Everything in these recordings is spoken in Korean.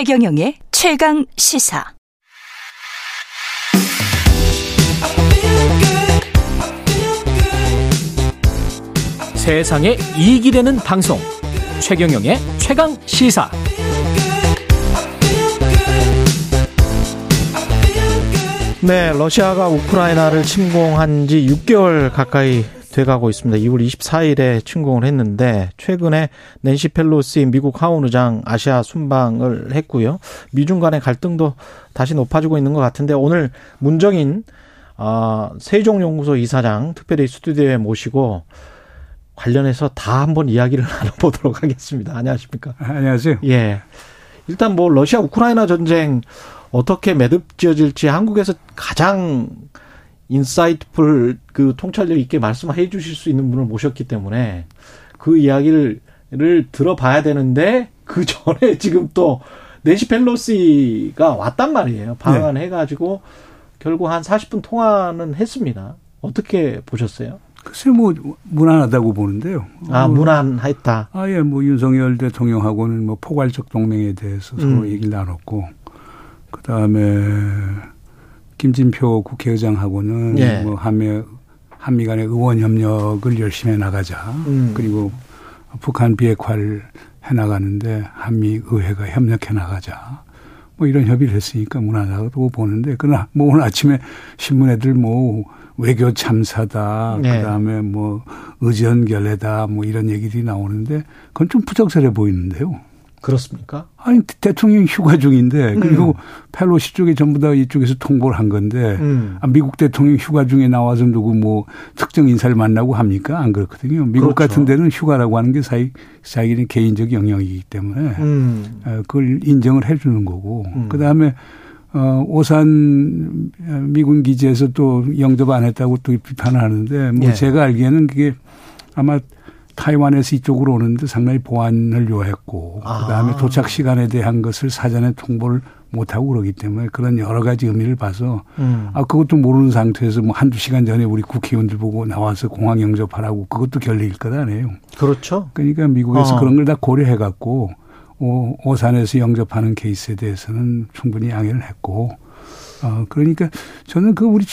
최경영의 최강 시사. 세상에 이익이 되는 방송 최경영의 최강 시사 네, 러시아가 우크라이나를 침공한 지 6개월 가까이 돼가고 있습니다. 2월 24일에 침공을 했는데 최근에 낸시 펠로시 미국 하원 의장 아시아 순방을 했고요. 미중 간의 갈등도 다시 높아지고 있는 것 같은데 오늘 문정인 어, 세종연구소 이사장 특별히 스튜디오에 모시고 관련해서 다 한번 이야기를 나눠보도록 하겠습니다. 안녕하십니까? 안녕하세요. 예. 일단 뭐 러시아 우크라이나 전쟁 어떻게 매듭 지어질지 한국에서 가장 insightful 그 통찰력 있게 말씀해 주실 수 있는 분을 모셨기 때문에 그 이야기를 들어봐야 되는데 그 전에 지금 또 낸시 펠로시가 왔단 말이에요. 방한해 가지고 네. 결국 한 40분 통화는 했습니다. 어떻게 보셨어요? 글쎄 뭐 무난하다고 보는데요. 아 무난했다. 아예 뭐 윤석열 대통령하고는 뭐 포괄적 동맹에 대해서 음. 서로 얘기를 나눴고 그 다음에 김진표 국회의장하고는 예. 뭐 한미 한미 간의 의원 협력을 열심히 해 나가자. 음. 그리고 북한 비핵화를 해 나가는데 한미 의회가 협력해 나가자. 뭐 이런 협의를 했으니까 무난하다고 보는데 그러나 뭐 오늘 아침에 신문에들 뭐 외교 참사다. 네. 그다음에 뭐 의전 결례다. 뭐 이런 얘기들이 나오는데 그건 좀 부적절해 보이는데요. 그렇습니까? 아니 대통령 휴가 중인데 그리고 음. 펠로시 쪽에 전부 다 이쪽에서 통보를 한 건데 음. 아, 미국 대통령 휴가 중에 나와서 누구 뭐 특정 인사를 만나고 합니까? 안 그렇거든요. 미국 그렇죠. 같은 데는 휴가라고 하는 게 사이 자기는 개인적 영역이기 때문에 음. 어, 그걸 인정을 해주는 거고 음. 그 다음에 어, 오산 미군 기지에서 또 영접 안 했다고 또 비판을 하는데 뭐 예. 제가 알기에는 그게 아마 타이완에서 이쪽으로 오는데 상당히 보안을 요했고 아. 그다음에 도착 시간에 대한 것을 사전에 통보를 못하고 그러기 때문에 그런 여러 가지 의미를 봐서 음. 아 그것도 모르는 상태에서 뭐 한두 시간 전에 우리 국회의원들 보고 나와서 공항 영접하라고 그것도 결례일 것 아니에요. 그렇죠. 그러니까 미국에서 어. 그런 걸 다 고려해 갖고 오, 오산에서 영접하는 케이스에 대해서는 충분히 양해를 했고 어 그러니까 저는 그 우리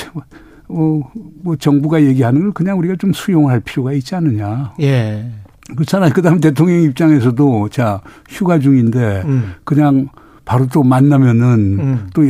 어, 뭐 정부가 얘기하는 걸 그냥 우리가 좀 수용할 필요가 있지 않느냐. 예. 그렇잖아요. 그 다음에 대통령 입장에서도 자, 휴가 중인데 음. 그냥 바로 또 만나면은 음. 또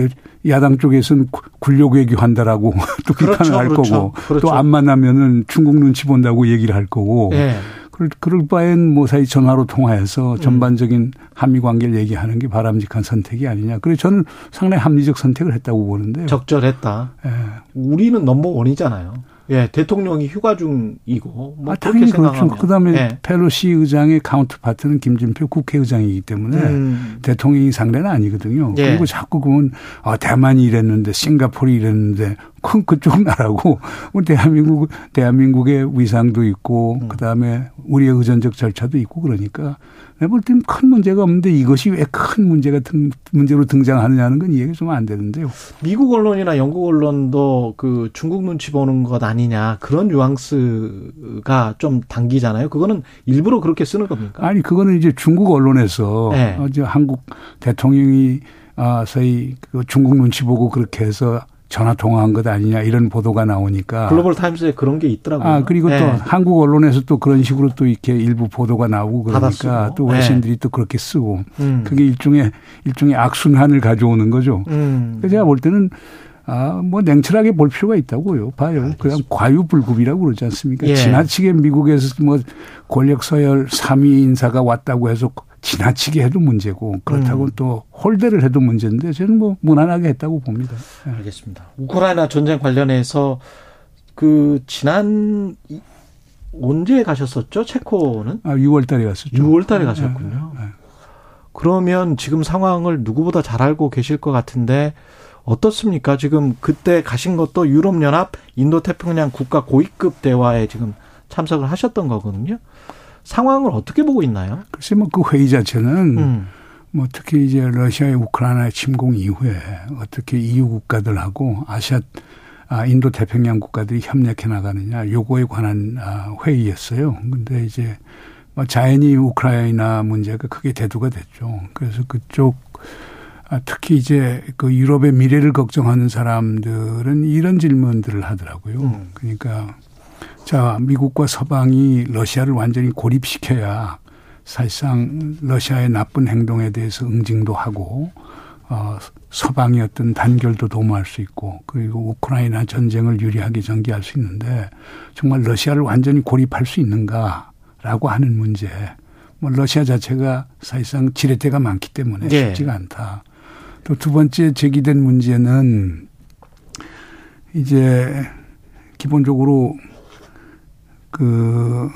야당 쪽에서는 군력 외교한다라고 또 비판을 그렇죠, 할 그렇죠, 거고 그렇죠. 또안 만나면은 중국 눈치 본다고 얘기를 할 거고 예. 그럴, 그럴 바엔 뭐 사이 전화로 통화해서 음. 전반적인 한미 관계를 얘기하는 게 바람직한 선택이 아니냐. 그래서 저는 상당히 합리적 선택을 했다고 보는데요. 적절했다. 예. 우리는 number one이잖아요. 예, 대통령이 휴가 중이고 뭐 아, 당연히 그렇죠. 그다음에 예. 펠로시 의장의 counterpart는 김진표 국회의장이기 때문에 음. 대통령이 상대는 아니거든요. 예. 그리고 자꾸 그건 아, 대만이 이랬는데 싱가포르이 이랬는데 큰 그쪽 나라고 뭐 대한민국 대한민국의 위상도 있고 음. 그다음에 우리의 의전적 절차도 있고 그러니까 내가 볼 때는 큰 문제가 없는데 이것이 왜 큰 문제가 등, 문제로 등장하느냐는 건 이해가 좀 안 되는데요. 미국 언론이나 영국 언론도 그 중국 눈치 보는 것 아니냐 그런 뉘앙스가 좀 당기잖아요. 그거는 일부러 그렇게 쓰는 겁니까? 아니 그거는 이제 중국 언론에서 네. 이제 한국 대통령이 아, 소위 그 중국 눈치 보고 그렇게 해서 전화 통화한 것 아니냐 이런 보도가 나오니까 글로벌 타임스에 그런 게 있더라고요. 아 그리고 네. 또 한국 언론에서 또 그런 식으로 또 이렇게 일부 보도가 나오고 그러니까 또 외신들이 네. 또 그렇게 쓰고 음. 그게 일종의 일종의 악순환을 가져오는 거죠. 음. 그래서 제가 볼 때는 아, 뭐 냉철하게 볼 필요가 있다고요. 봐요. 알겠습니다. 그냥 과유불급이라고 그러지 않습니까? 예. 지나치게 미국에서 뭐 권력 서열 3위 인사가 왔다고 해서 지나치게 해도 문제고 그렇다고 음. 또 홀대를 해도 문제인데 저는 뭐 무난하게 했다고 봅니다. 네. 알겠습니다. 우크라이나 전쟁 관련해서 그 지난 언제 가셨었죠? 체코는? 아, 6월 달에 갔었죠. 6월 달에 가셨군요. 네, 네. 그러면 지금 상황을 누구보다 잘 알고 계실 것 같은데 어떻습니까? 지금 그때 가신 것도 유럽연합 인도태평양 국가 고위급 대화에 지금 참석을 하셨던 거거든요. 상황을 어떻게 보고 있나요? 글쎄 뭐 그 회의 자체는 음. 뭐 특히 이제 러시아의 우크라이나 침공 이후에 어떻게 EU 국가들하고 아시아 아, 인도 태평양 국가들이 협력해 나가느냐 요거에 관한 아, 회의였어요. 근데 이제 뭐 자연히 우크라이나 문제가 크게 대두가 됐죠. 그래서 그쪽 아, 특히 이제 그 유럽의 미래를 걱정하는 사람들은 이런 질문들을 하더라고요. 음. 그러니까 자 미국과 서방이 러시아를 완전히 고립시켜야 사실상 러시아의 나쁜 행동에 대해서 응징도 하고 어, 서방의 어떤 단결도 도모할 수 있고 그리고 우크라이나 전쟁을 유리하게 전개할 수 있는데 정말 러시아를 완전히 고립할 수 있는가라고 하는 문제. 뭐 러시아 자체가 사실상 지렛대가 많기 때문에 네. 쉽지가 않다. 또 두 번째 제기된 문제는 이제 기본적으로 그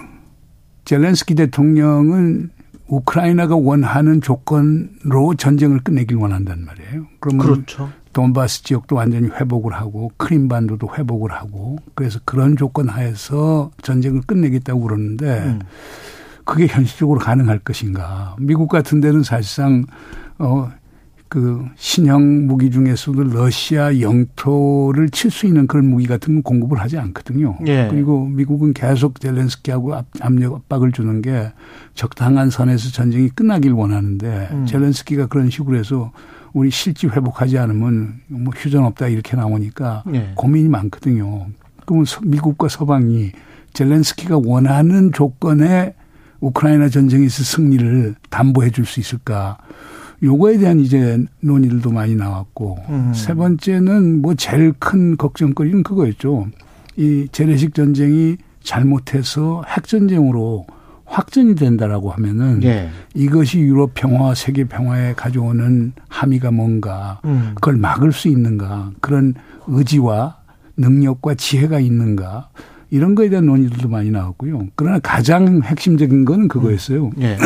젤렌스키 대통령은 우크라이나가 원하는 조건으로 전쟁을 끝내길 원한단 말이에요. 그러면 그렇죠. 돈바스 지역도 완전히 회복을 하고 크림반도도 회복을 하고 그래서 그런 조건 하에서 전쟁을 끝내겠다고 그러는데 음. 그게 현실적으로 가능할 것인가? 미국 같은 데는 사실상 어 그 신형 무기 중에서도 러시아 영토를 칠 수 있는 그런 무기 같은 건 공급을 하지 않거든요. 예. 그리고 미국은 계속 젤렌스키하고 압력 압박을 주는 게 적당한 선에서 전쟁이 끝나길 원하는데 음. 젤렌스키가 그런 식으로 해서 우리 실지 회복하지 않으면 뭐 휴전 없다 이렇게 나오니까 예. 고민이 많거든요. 그러면 미국과 서방이 젤렌스키가 원하는 조건에 우크라이나 전쟁에서 승리를 담보해 줄 수 있을까? 요거에 대한 이제 논의들도 많이 나왔고 음. 세 번째는 뭐 제일 큰 걱정거리는 그거였죠. 이 재래식 전쟁이 잘못해서 핵 전쟁으로 확전이 된다라고 하면은 예. 이것이 유럽 평화, 세계 평화에 가져오는 함의가 뭔가 음. 그걸 막을 수 있는가 그런 의지와 능력과 지혜가 있는가 이런 거에 대한 논의들도 많이 나왔고요. 그러나 가장 핵심적인 거는 그거였어요. 음. 예.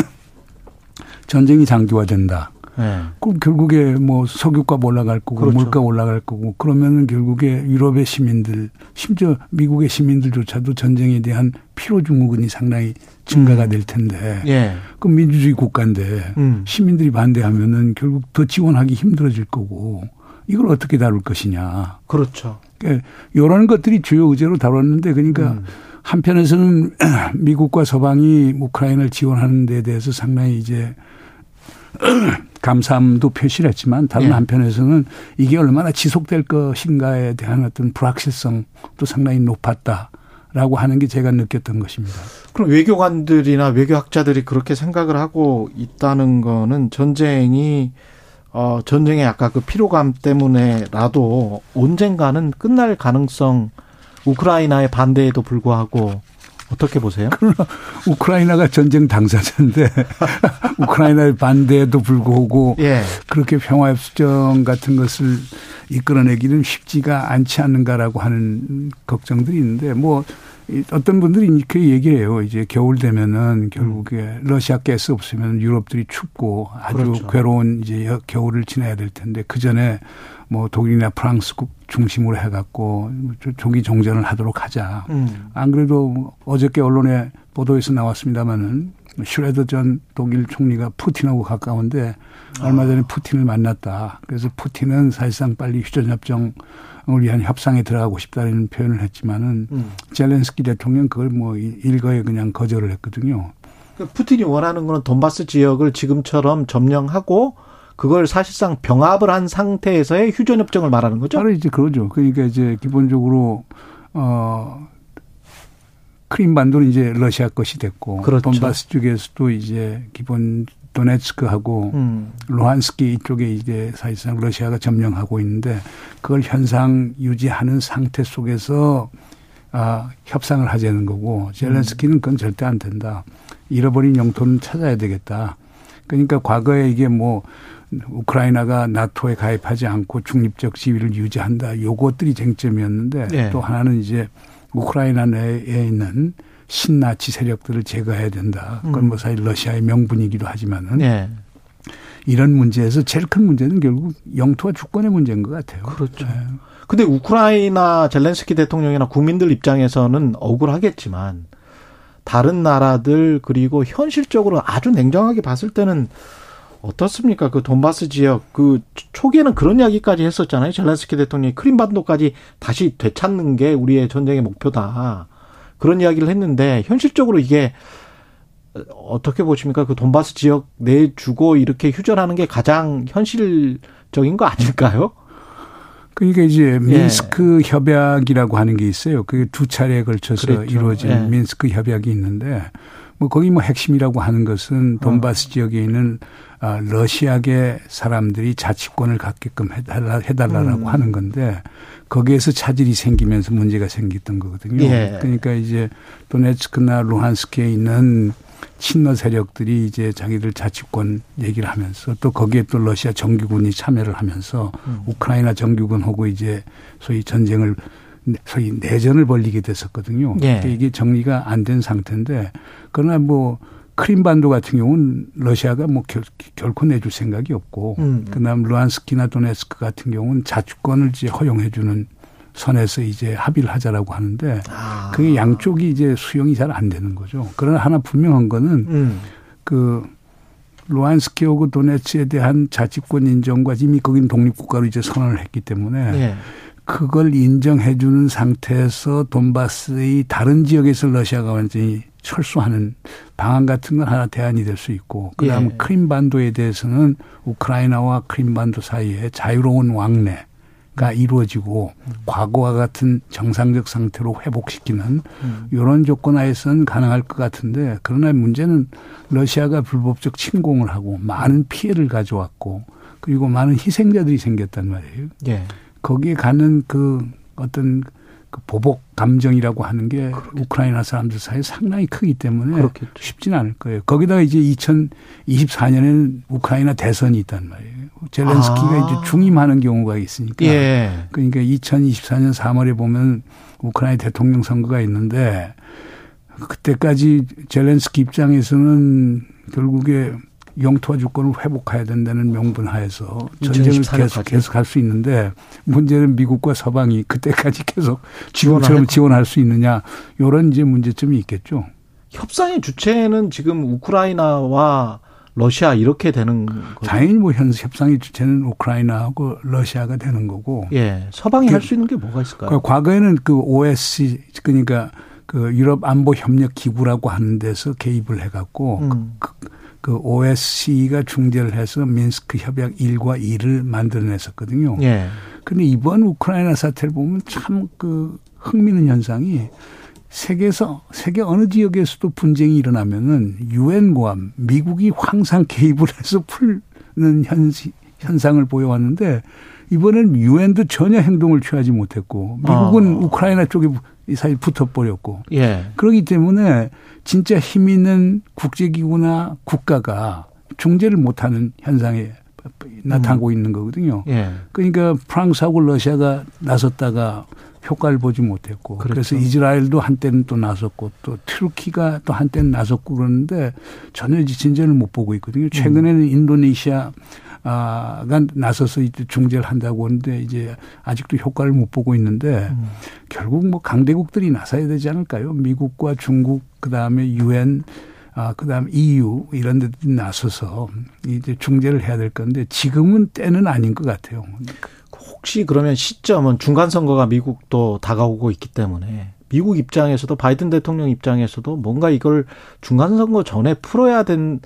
전쟁이 장기화된다. 네. 그럼 결국에 뭐 석유값 올라갈 거고 그렇죠. 물가 올라갈 거고 그러면은 결국에 유럽의 시민들 심지어 미국의 시민들조차도 전쟁에 대한 피로 증후군이 상당히 증가가 음. 될 텐데. 예. 그럼 민주주의 국가인데 음. 시민들이 반대하면은 결국 더 지원하기 힘들어질 거고 이걸 어떻게 다룰 것이냐. 그렇죠. 그러니까 이런 것들이 주요 의제로 다뤘는데 그러니까 음. 한편에서는 미국과 서방이 우크라이나를 지원하는 데 대해서 상당히 이제 감사함도 표시를 했지만 다른 네. 한편에서는 이게 얼마나 지속될 것인가에 대한 어떤 불확실성도 상당히 높았다 라고 하는 게 제가 느꼈던 것입니다. 그럼 외교관들이나 외교학자들이 그렇게 생각을 하고 있다는 거는 전쟁이 어 전쟁의 아까 그 피로감 때문에라도 언젠가는 끝날 가능성 우크라이나의 반대에도 불구하고 어떻게 보세요? 그러나 우크라이나가 전쟁 당사자인데 우크라이나의 반대에도 불구하고 예. 그렇게 평화협정 같은 것을 이끌어내기는 쉽지가 않지 않는가라고 하는 걱정들이 있는데 뭐 어떤 분들이 이렇게 얘기해요. 이제 겨울 되면은 결국에 음. 러시아 가스 없으면 유럽들이 춥고 아주 그렇죠. 괴로운 이제 겨울을 지나야 될 텐데 그 전에 뭐 독일이나 프랑스국 중심으로 해갖고 조기 종전을 하도록 하자. 음. 안 그래도 어저께 언론에 보도에서 나왔습니다마는 슈레더 전 독일 총리가 푸틴하고 가까운데 아. 얼마 전에 푸틴을 만났다. 그래서 푸틴은 사실상 빨리 휴전협정을 위한 협상에 들어가고 싶다는 표현을 했지만은 음. 젤렌스키 대통령 그걸 뭐 일거에 그냥 거절을 했거든요. 그 푸틴이 원하는 거는 돈바스 지역을 지금처럼 점령하고 그걸 사실상 병합을 한 상태에서의 휴전 협정을 말하는 거죠? 바로 이제 그러죠. 그러니까 이제 기본적으로 어 크림 반도는 이제 러시아 것이 됐고 그렇죠. 돈바스 쪽에서도 이제 기본 도네츠크하고 음. 로한스키 이쪽에 이제 사실상 러시아가 점령하고 있는데 그걸 현상 유지하는 상태 속에서 아, 협상을 하자는 거고 젤렌스키는 그건 절대 안 된다. 잃어버린 영토는 찾아야 되겠다. 그러니까 과거에 이게 뭐 우크라이나가 나토에 가입하지 않고 중립적 지위를 유지한다. 요것들이 쟁점이었는데 네. 또 하나는 이제 우크라이나 내에 있는 신나치 세력들을 제거해야 된다. 그건 뭐 사실 러시아의 명분이기도 하지만은 네. 이런 문제에서 제일 큰 문제는 결국 영토와 주권의 문제인 것 같아요. 그렇죠. 네. 근데 우크라이나 젤렌스키 대통령이나 국민들 입장에서는 억울하겠지만 다른 나라들 그리고 현실적으로 아주 냉정하게 봤을 때는 어떻습니까? 그 돈바스 지역 그 초기에는 그런 이야기까지 했었잖아요. 젤렌스키 대통령이 크림반도까지 다시 되찾는 게 우리의 전쟁의 목표다. 그런 이야기를 했는데 현실적으로 이게 어떻게 보십니까? 그 돈바스 지역 내 주고 이렇게 휴전하는 게 가장 현실적인 거 아닐까요? 그러니까 이제 예. 민스크 예. 협약이라고 하는 게 있어요. 그게 두 차례에 걸쳐서 그랬죠. 이루어진 예. 민스크 협약이 있는데 뭐 거기 뭐 핵심이라고 하는 것은 돈바스 어. 지역에 있는 아, 러시아계 사람들이 자치권을 갖게끔 해달라, 해달라라고 음. 하는 건데 거기에서 차질이 생기면서 문제가 생겼던 거거든요. 예. 그러니까 이제 도네츠크나 루한스크에 있는 친러 세력들이 이제 자기들 자치권 얘기를 하면서 또 거기에 또 러시아 정규군이 참여를 하면서 음. 우크라이나 정규군하고 이제 소위 전쟁을 소위 내전을 벌리게 됐었거든요. 예. 그러니까 이게 정리가 안 된 상태인데 그러나 뭐 크림반도 같은 경우는 러시아가 뭐 결, 결코 내줄 생각이 없고 음. 그다음 루안스키나 도네스크 같은 경우는 자주권을 이제 허용해 주는 선에서 이제 합의를 하자라고 하는데 아. 그게 양쪽이 이제 수용이 잘 안 되는 거죠. 그러나 하나 분명한 거는 음. 그 루안스키하고 도네츠에 대한 자치권 인정과 이미 거긴 독립국가로 이제 선언을 했기 때문에 네. 그걸 인정해 주는 상태에서 돈바스의 다른 지역에서 러시아가 완전히 철수하는 방안 같은 건 하나 대안이 될 수 있고 그다음 예. 크림반도에 대해서는 우크라이나와 크림반도 사이에 자유로운 왕래가 음. 이루어지고 음. 과거와 같은 정상적 상태로 회복시키는 음. 이런 조건 하에서는 가능할 것 같은데 그러나 문제는 러시아가 불법적 침공을 하고 많은 피해를 가져왔고 그리고 많은 희생자들이 생겼단 말이에요. 예. 거기에 가는 그 어떤 그 보복 감정이라고 하는 게 그렇겠죠. 우크라이나 사람들 사이에 상당히 크기 때문에 그렇겠죠. 쉽지는 않을 거예요. 거기다가 이제 2024년에는 우크라이나 대선이 있단 말이에요. 젤렌스키가 아. 이제 중임하는 경우가 있으니까. 예. 그러니까 2024년 3월에 보면 우크라이나 대통령 선거가 있는데 그때까지 젤렌스키 입장에서는 결국에 영토와 주권을 회복해야 된다는 명분 하에서 전쟁을 계속 계속 할 수 있는데 문제는 미국과 서방이 그때까지 계속 지금처럼 지원할 수 있느냐 이런 이제 문제점이 있겠죠. 협상의 주체는 지금 우크라이나와 러시아 이렇게 되는 거죠. 당연히 뭐 현재 협상의 주체는 우크라이나하고 러시아가 되는 거고. 예. 서방이 그, 할수 있는 게 뭐가 있을까요? 그 과거에는 그 OSC 그러니까 그 유럽 안보 협력 기구라고 하는 데서 개입을 해 갖고 음. 그, 그 OSC가 중재를 해서 민스크 협약 1과 2를 만들어냈었거든요. 예. 근데 이번 우크라이나 사태를 보면 참 그 흥미있는 현상이 세계에서 세계 어느 지역에서도 분쟁이 일어나면은 유엔과 미국이 항상 개입을 해서 풀는 현, 현상을 보여왔는데 이번엔 유엔도 전혀 행동을 취하지 못했고 미국은 아. 우크라이나 쪽에 이 사이 붙어버렸고. 예. 그렇기 때문에 진짜 힘 있는 국제기구나 국가가 중재를 못하는 현상에 나타나고 음. 있는 거거든요. 예. 그러니까 프랑스하고 러시아가 나섰다가 효과를 보지 못했고 그렇죠. 그래서 이스라엘도 한때는 또 나섰고 또 트루키가 또 한때는 나섰고 그러는데 전혀 진전을 못 보고 있거든요. 최근에는 음. 인도네시아 아가 나서서 이제 중재를 한다고 하는데 이제 아직도 효과를 못 보고 있는데 음. 결국 뭐 강대국들이 나서야 되지 않을까요? 미국과 중국 그다음에 유엔 아, 그 다음 EU 이런 데들이 나서서 이제 중재를 해야 될 건데 지금은 때는 아닌 것 같아요. 혹시 그러면 시점은 중간선거가 미국도 다가오고 있기 때문에 미국 입장에서도 바이든 대통령 입장에서도 뭔가 이걸 중간선거 전에 풀어야 된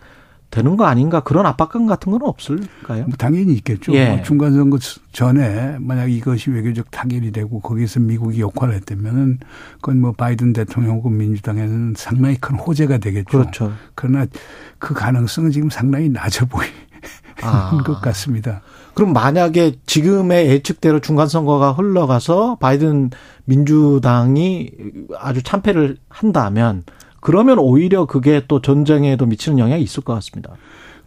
되는 거 아닌가 그런 압박감 같은 건 없을까요? 뭐 당연히 있겠죠. 예. 뭐 중간 선거 전에 만약 이것이 외교적 타결이 되고 거기서 미국이 역할을 했다면은 그건 뭐 바이든 대통령하고 민주당에는 상당히 큰 호재가 되겠죠. 그렇죠. 그러나 그 가능성은 지금 상당히 낮아 보이는 아. 것 같습니다. 그럼 만약에 지금의 예측대로 중간 선거가 흘러가서 바이든 민주당이 아주 참패를 한다면 그러면 오히려 그게 또 전쟁에도 미치는 영향이 있을 것 같습니다.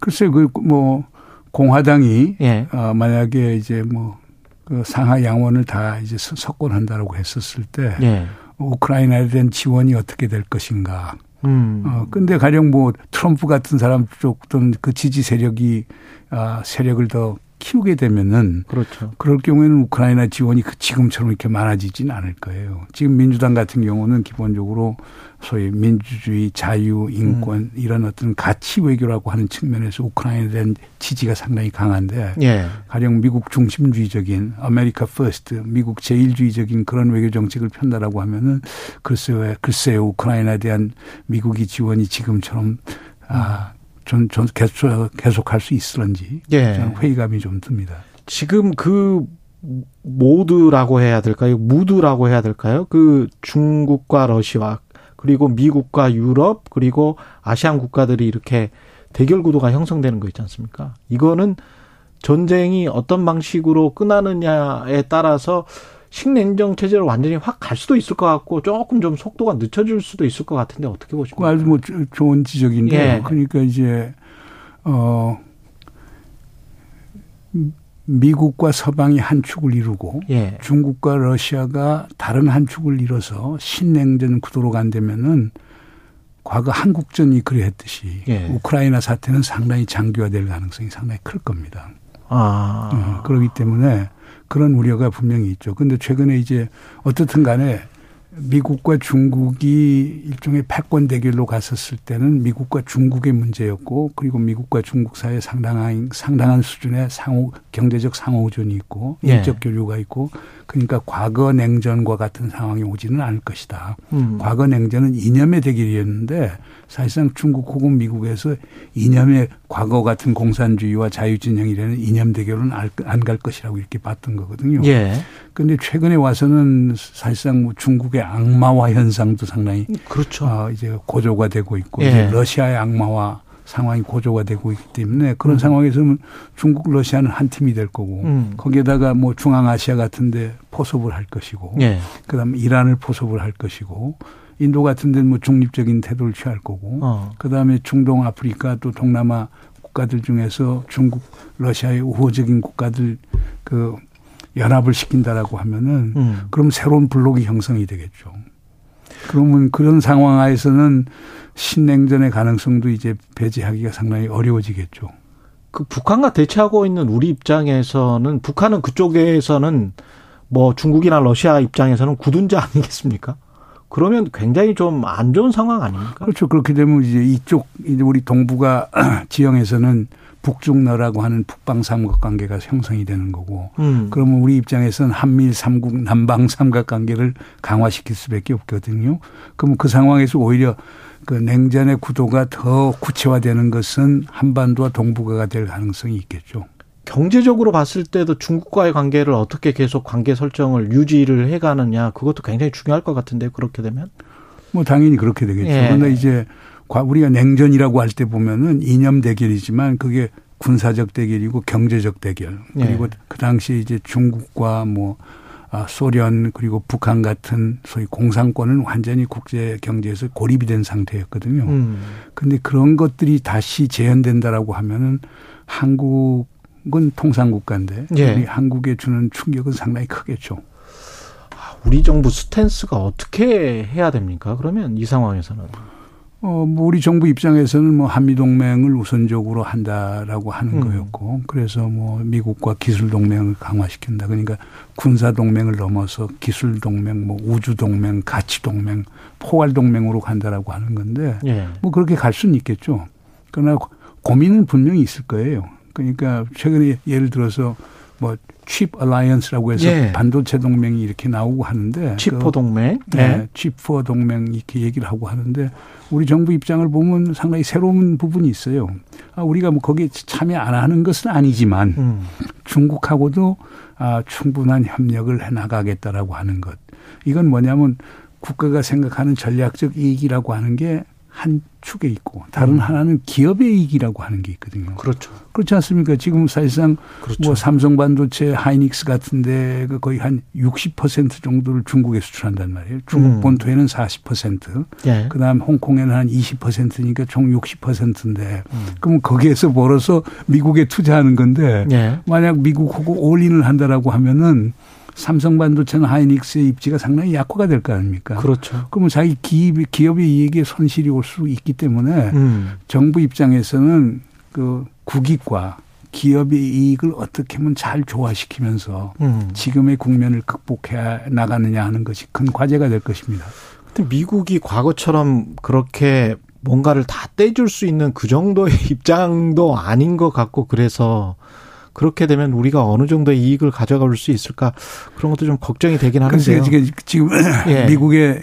글쎄, 그, 뭐, 공화당이, 예. 어, 만약에 이제 뭐, 그 상하 양원을 다 이제 석권한다라고 했었을 때, 예. 우크라이나에 대한 지원이 어떻게 될 것인가. 음. 어, 근데 가령 뭐 트럼프 같은 사람 쪽 또는 그 지지 세력이 아, 세력을 더 키우게 되면은 그렇죠. 그럴 경우에는 우크라이나 지원이 그 지금처럼 이렇게 많아지지는 않을 거예요. 지금 민주당 같은 경우는 기본적으로 소위 민주주의, 자유, 인권 음. 이런 어떤 가치 외교라고 하는 측면에서 우크라이나에 대한 지지가 상당히 강한데 예. 가령 미국 중심주의적인 America First, 미국 제일주의적인 그런 외교 정책을 편다라고 하면은 글쎄요, 글쎄요 우크라이나에 대한 미국이 지원이 지금처럼 아, 전, 전 계속, 계속할 수 있을런지 예. 저는 회의감이 좀 듭니다. 지금 그 모드라고 해야 될까요? 무드라고 해야 될까요? 그 중국과 러시아 그리고 미국과 유럽 그리고 아시안 국가들이 이렇게 대결 구도가 형성되는 거 있지 않습니까? 이거는 전쟁이 어떤 방식으로 끝나느냐에 따라서 식냉정 체제로 완전히 확 갈 수도 있을 것 같고 조금 좀 속도가 늦춰질 수도 있을 것 같은데 어떻게 보십니까? 아주 뭐 좋은 지적인데 예. 그러니까 이제 어 미국과 서방이 한 축을 이루고 예. 중국과 러시아가 다른 한 축을 이뤄서 신냉전 구도로 간다면은 과거 한국전이 그래했듯이 예. 우크라이나 사태는 상당히 장기화될 가능성이 상당히 클 겁니다. 아. 어, 그렇기 때문에 그런 우려가 분명히 있죠. 근데 최근에 이제 어떻든 간에 미국과 중국이 일종의 패권 대결로 갔었을 때는 미국과 중국의 문제였고 그리고 미국과 중국 사이에 상당한 상당한 수준의 상호 경제적 상호 의존이 있고 예. 인적 교류가 있고 그러니까 과거 냉전과 같은 상황이 오지는 않을 것이다. 음. 과거 냉전은 이념의 대결이었는데 사실상 중국 혹은 미국에서 이념의 과거 같은 공산주의와 자유진영이라는 이념 대결은 안 갈 것이라고 이렇게 봤던 거거든요. 예. 그런데 최근에 와서는 사실상 뭐 중국의 악마화 현상도 상당히 그렇죠. 어, 이제 고조가 되고 있고 예. 이제 러시아의 악마화 상황이 고조가 되고 있기 때문에 그런 음. 상황에서는 중국, 러시아는 한 팀이 될 거고 음. 거기에다가 뭐 중앙아시아 같은데 포섭을 할 것이고 예. 그다음에 이란을 포섭을 할 것이고 인도 같은 데는 뭐 중립적인 태도를 취할 거고 어. 그다음에 중동 아프리카 또 동남아 국가들 중에서 중국, 러시아의 우호적인 국가들 그 연합을 시킨다라고 하면은 음. 그럼 새로운 블록이 형성이 되겠죠. 그러면 그런 상황 하에서는 신냉전의 가능성도 이제 배제하기가 상당히 어려워지겠죠. 그 북한과 대치하고 있는 우리 입장에서는 북한은 그쪽에서는 뭐 중국이나 러시아 입장에서는 굳은 자 아니겠습니까? 그러면 굉장히 좀 안 좋은 상황 아닙니까? 그렇죠. 그렇게 되면 이제 이쪽 이제 우리 동북아 지형에서는 북중러라고 하는 북방 삼각관계가 형성이 되는 거고 음. 그러면 우리 입장에서는 한미일 삼국 남방 삼각관계를 강화시킬 수밖에 없거든요. 그러면 그 상황에서 오히려 그 냉전의 구도가 더 구체화되는 것은 한반도와 동북아가 될 가능성이 있겠죠. 경제적으로 봤을 때도 중국과의 관계를 어떻게 계속 관계 설정을 유지를 해가느냐 그것도 굉장히 중요할 것 같은데 그렇게 되면 뭐 당연히 그렇게 되겠죠. 예. 그런데 이제 우리가 냉전이라고 할 때 보면은 이념 대결이지만 그게 군사적 대결이고 경제적 대결 그리고 예. 그 당시 이제 중국과 뭐 아, 소련 그리고 북한 같은 소위 공산권은 완전히 국제 경제에서 고립이 된 상태였거든요. 음. 근데 그런 것들이 다시 재현된다라고 하면은 한국 은 통상국가인데 예. 우리 한국에 주는 충격은 상당히 크겠죠. 아, 우리 정부 스탠스가 어떻게 해야 됩니까? 그러면 이 상황에서는 어, 뭐 우리 정부 입장에서는 뭐 한미 동맹을 우선적으로 한다라고 하는 음. 거였고, 그래서 뭐 미국과 기술 동맹을 강화시킨다. 그러니까 군사 동맹을 넘어서 기술 동맹, 뭐 우주 동맹, 가치 동맹, 포괄 동맹으로 간다라고 하는 건데, 예. 뭐 그렇게 갈 수는 있겠죠. 그러나 고민은 분명히 있을 거예요. 그러니까 최근에 예를 들어서 뭐 Chip Alliance라고 해서 예. 반도체 동맹이 이렇게 나오고 하는데 칩포 그 동맹, 네, 칩포 동맹 이렇게 얘기를 하고 하는데 우리 정부 입장을 보면 상당히 새로운 부분이 있어요. 아, 우리가 뭐 거기에 참여 안 하는 것은 아니지만 음. 중국하고도 아, 충분한 협력을 해 나가겠다라고 하는 것. 이건 뭐냐면 국가가 생각하는 전략적 이익이라고 하는 게 한 축에 있고 다른 음. 하나는 기업의 이익이라고 하는 게 있거든요. 그렇죠. 그렇지 않습니까? 지금 사실상 그렇죠. 뭐 삼성 반도체, 하이닉스 같은데 그 거의 한 60% 정도를 중국에 수출한단 말이에요. 중국 음. 본토에는 40%. 예. 그다음 홍콩에는 한 20%니까 총 60%인데 음. 그럼 거기에서 벌어서 미국에 투자하는 건데 예. 만약 미국하고 올인을 한다라고 하면은 삼성 반도체는 하이닉스의 입지가 상당히 약화가 될 거 아닙니까? 그렇죠. 그러면 자기 기업, 기업의 이익에 손실이 올 수 있기 때문에 음. 정부 입장에서는 그 국익과 기업의 이익을 어떻게 하면 잘 조화시키면서 음. 지금의 국면을 극복해 나가느냐 하는 것이 큰 과제가 될 것입니다. 근데 미국이 과거처럼 그렇게 뭔가를 다 떼줄 수 있는 그 정도의 입장도 아닌 것 같고 그래서 그렇게 되면 우리가 어느 정도의 이익을 가져갈 수 있을까 그런 것도 좀 걱정이 되긴 하는데요. 지금 예. 미국의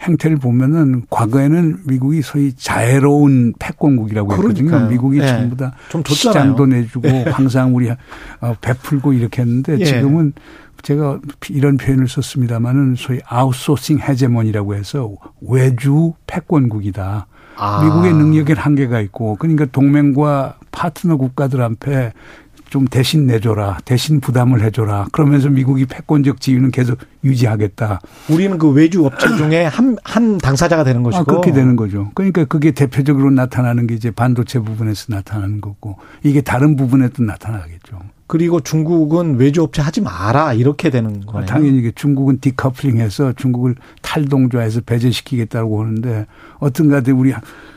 행태를 보면은 과거에는 미국이 소위 자애로운 패권국이라고 했거든요. 미국이 예. 전부 다 시장도 내주고 항상 우리 어, 베풀고 이렇게 했는데 예. 지금은 제가 이런 표현을 썼습니다마는 소위 아웃소싱 해제몬이라고 해서 외주 패권국이다. 아. 미국의 능력에 한계가 있고 그러니까 동맹과 파트너 국가들 앞에 좀 대신 내줘라, 대신 부담을 해줘라. 그러면서 미국이 패권적 지위는 계속 유지하겠다. 우리는 그 외주 업체 중에 한, 한 당사자가 되는 것이고. 아, 그렇게 되는 거죠. 그러니까 그게 대표적으로 나타나는 게 이제 반도체 부분에서 나타나는 거고, 이게 다른 부분에도 나타나겠죠. 그리고 중국은 외주 업체 하지 마라 이렇게 되는 거예요. 당연히 이게 중국은 디커플링해서 중국을 탈동조해서 배제시키겠다고 하는데 어떤가데 우리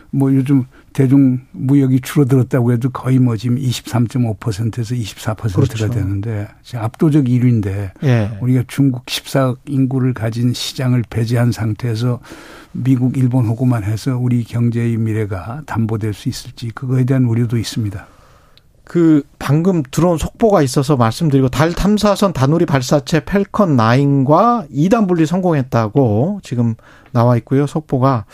뭐 요즘 대중 무역이 줄어들었다고 해도 거의 뭐 지금 23.5%에서 24%가 그렇죠. 되는데 압도적 1위인데 예. 우리가 중국 14억 인구를 가진 시장을 배제한 상태에서 미국, 일본 호구만 해서 우리 경제의 미래가 담보될 수 있을지 그거에 대한 우려도 있습니다. 그 방금 들어온 속보가 있어서 말씀드리고 달 탐사선 다누리 발사체 펠컨 9과 2단 분리 성공했다고 지금 나와 있고요. 속보가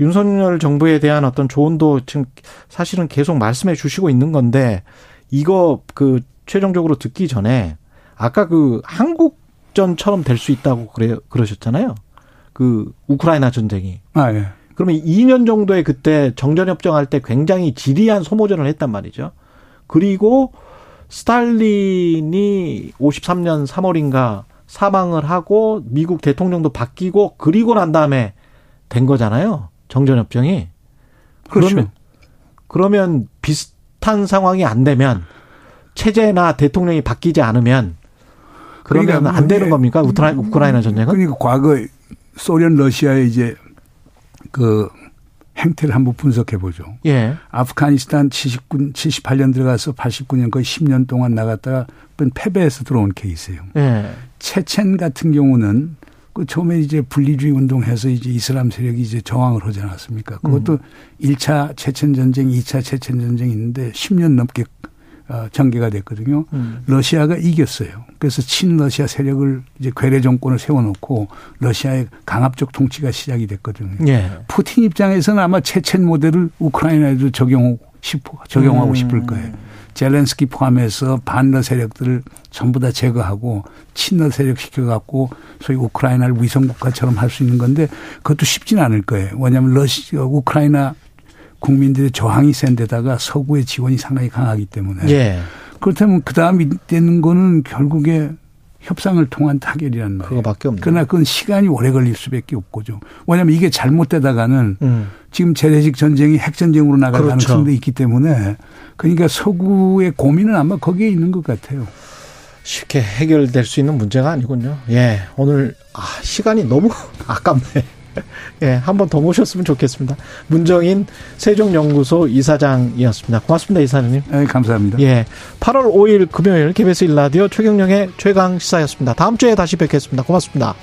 윤석열 정부에 대한 어떤 조언도 지금 사실은 계속 말씀해 주시고 있는 건데 이거 그 최종적으로 듣기 전에 아까 그 한국전처럼 될 수 있다고 그래 그러셨잖아요. 그 우크라이나 전쟁이. 아 예. 그러면 2년 정도에 그때 정전 협정할 때 굉장히 지리한 소모전을 했단 말이죠. 그리고 스탈린이 53년 3월인가 사망을 하고 미국 대통령도 바뀌고 그리고 난 다음에 된 거잖아요. 정전협정이. 그렇죠. 그러면 그러면 비슷한 상황이 안 되면 체제나 대통령이 바뀌지 않으면 그러면 그러니까 안 되는 겁니까? 우크라이나, 우크라이나 전쟁은? 그러니까 과거 소련 러시아의 이제 그 행태를 한번 분석해 보죠. 예. 아프가니스탄 79, 78년 들어가서 89년 거의 10년 동안 나갔다가 패배해서 들어온 케이스예요. 예. 체첸 같은 경우는 그 처음에 이제 분리주의 운동해서 이제 이슬람 세력이 이제 저항을 하지 않았습니까? 그것도 음. 1차 체첸 전쟁, 2차 체첸 전쟁이 있는데 10년 넘게 어, 전개가 됐거든요. 음. 러시아가 이겼어요. 그래서 친러시아 세력을 이제 괴뢰 정권을 세워놓고 러시아의 강압적 통치가 시작이 됐거든요. 예. 푸틴 입장에서는 아마 체첸 모델을 우크라이나에도 적용하고 싶어 적용하고 음. 싶을 거예요. 젤렌스키 포함해서 반러 세력들을 전부 다 제거하고 친러 세력 시켜갖고 소위 우크라이나를 위성국가처럼 할 수 있는 건데 그것도 쉽지는 않을 거예요. 왜냐하면 러시아 우크라이나 국민들의 저항이 센 데다가 서구의 지원이 상당히 강하기 때문에 예. 그렇다면 그 다음이 되는 거는 결국에 협상을 통한 타결이란 말이에요. 그거밖에 없네. 그러나 그건 시간이 오래 걸릴 수밖에 없고죠. 왜냐하면 이게 잘못되다가는 음. 지금 재래식 전쟁이 핵 전쟁으로 나갈 그렇죠. 가능성도 있기 때문에 그러니까 서구의 고민은 아마 거기에 있는 것 같아요. 쉽게 해결될 수 있는 문제가 아니군요. 예. 오늘, 아, 시간이 너무 아깝네. 예, 한 번 더 모셨으면 좋겠습니다. 문정인 세종연구소 이사장이었습니다. 고맙습니다, 이사장님. 네, 감사합니다. 예. 8월 5일 금요일 KBS 1라디오 최경령의 최강 시사였습니다. 다음 주에 다시 뵙겠습니다. 고맙습니다.